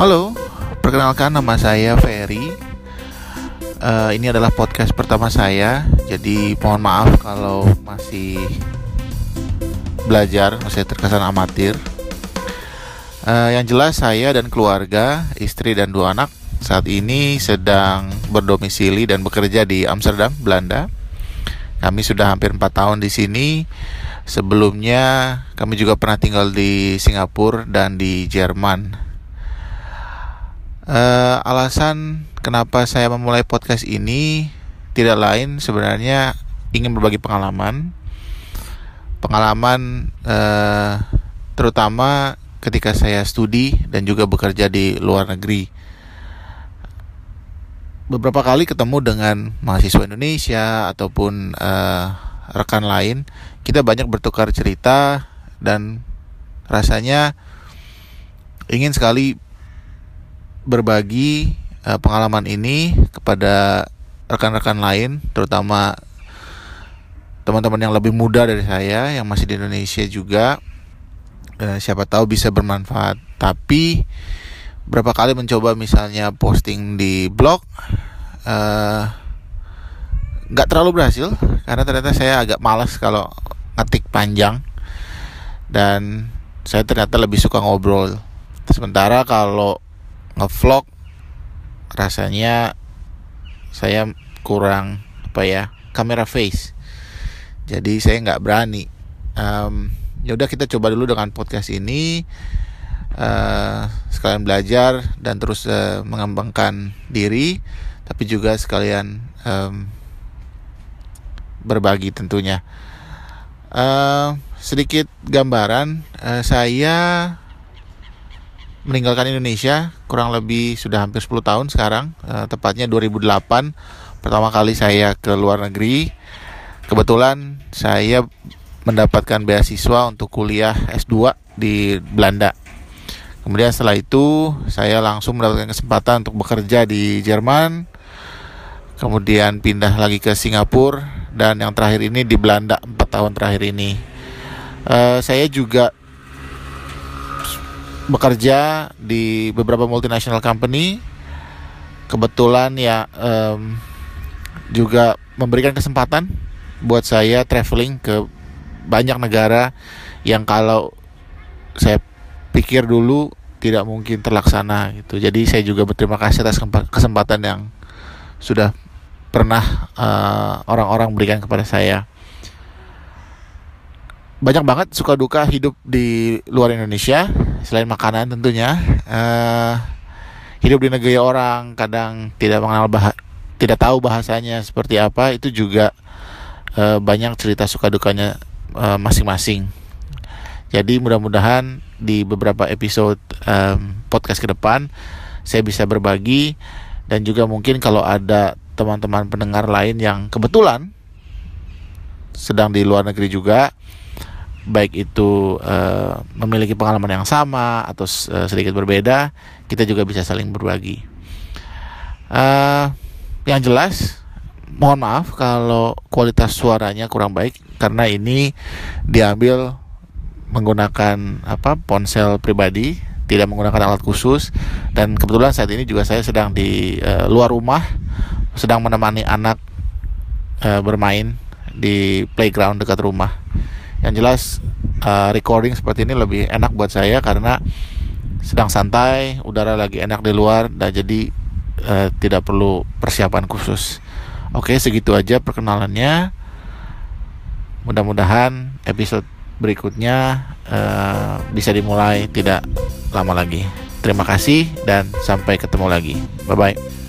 Halo, perkenalkan nama saya Ferry. Uh, ini adalah podcast pertama saya, jadi mohon maaf kalau masih belajar, masih terkesan amatir. Uh, yang jelas saya dan keluarga, istri dan dua anak saat ini sedang berdomisili dan bekerja di Amsterdam, Belanda. Kami sudah hampir 4 tahun di sini. Sebelumnya kami juga pernah tinggal di Singapura dan di Jerman. Uh, alasan kenapa saya memulai podcast ini tidak lain sebenarnya ingin berbagi pengalaman, pengalaman uh, terutama ketika saya studi dan juga bekerja di luar negeri. Beberapa kali ketemu dengan mahasiswa Indonesia ataupun uh, rekan lain, kita banyak bertukar cerita dan rasanya ingin sekali berbagi uh, pengalaman ini kepada rekan-rekan lain, terutama teman-teman yang lebih muda dari saya yang masih di Indonesia juga. Uh, siapa tahu bisa bermanfaat. Tapi berapa kali mencoba misalnya posting di blog eh, nggak uh, terlalu berhasil karena ternyata saya agak malas kalau ngetik panjang dan saya ternyata lebih suka ngobrol sementara kalau ngevlog rasanya saya kurang apa ya kamera face. Jadi saya nggak berani. Um, ya udah kita coba dulu dengan podcast ini. Uh, sekalian belajar dan terus uh, mengembangkan diri tapi juga sekalian um, berbagi tentunya. Uh, sedikit gambaran uh, saya meninggalkan Indonesia kurang lebih sudah hampir 10 tahun sekarang uh, tepatnya 2008 pertama kali saya ke luar negeri kebetulan saya mendapatkan beasiswa untuk kuliah S2 di Belanda Kemudian setelah itu saya langsung mendapatkan kesempatan untuk bekerja di Jerman. Kemudian pindah lagi ke Singapura dan yang terakhir ini di Belanda 4 tahun terakhir ini. Uh, saya juga bekerja di beberapa multinational company. Kebetulan ya um, juga memberikan kesempatan buat saya traveling ke banyak negara yang kalau saya pikir dulu tidak mungkin terlaksana gitu. Jadi saya juga berterima kasih atas kesempatan yang sudah pernah eh, orang-orang uh, berikan kepada saya. Banyak banget suka duka hidup di luar Indonesia selain makanan tentunya. Uh, hidup di negeri orang kadang tidak mengenal bah tidak tahu bahasanya seperti apa itu juga uh, banyak cerita suka dukanya masing-masing. Uh, jadi mudah-mudahan di beberapa episode um, podcast ke depan saya bisa berbagi dan juga mungkin kalau ada teman-teman pendengar lain yang kebetulan sedang di luar negeri juga baik itu uh, memiliki pengalaman yang sama atau uh, sedikit berbeda kita juga bisa saling berbagi. Uh, yang jelas mohon maaf kalau kualitas suaranya kurang baik karena ini diambil menggunakan apa ponsel pribadi tidak menggunakan alat khusus dan kebetulan saat ini juga saya sedang di uh, luar rumah sedang menemani anak uh, bermain di playground dekat rumah yang jelas uh, recording seperti ini lebih enak buat saya karena sedang santai udara lagi enak di luar dan jadi uh, tidak perlu persiapan khusus oke segitu aja perkenalannya mudah-mudahan episode berikutnya uh, bisa dimulai tidak lama lagi. Terima kasih dan sampai ketemu lagi. Bye bye.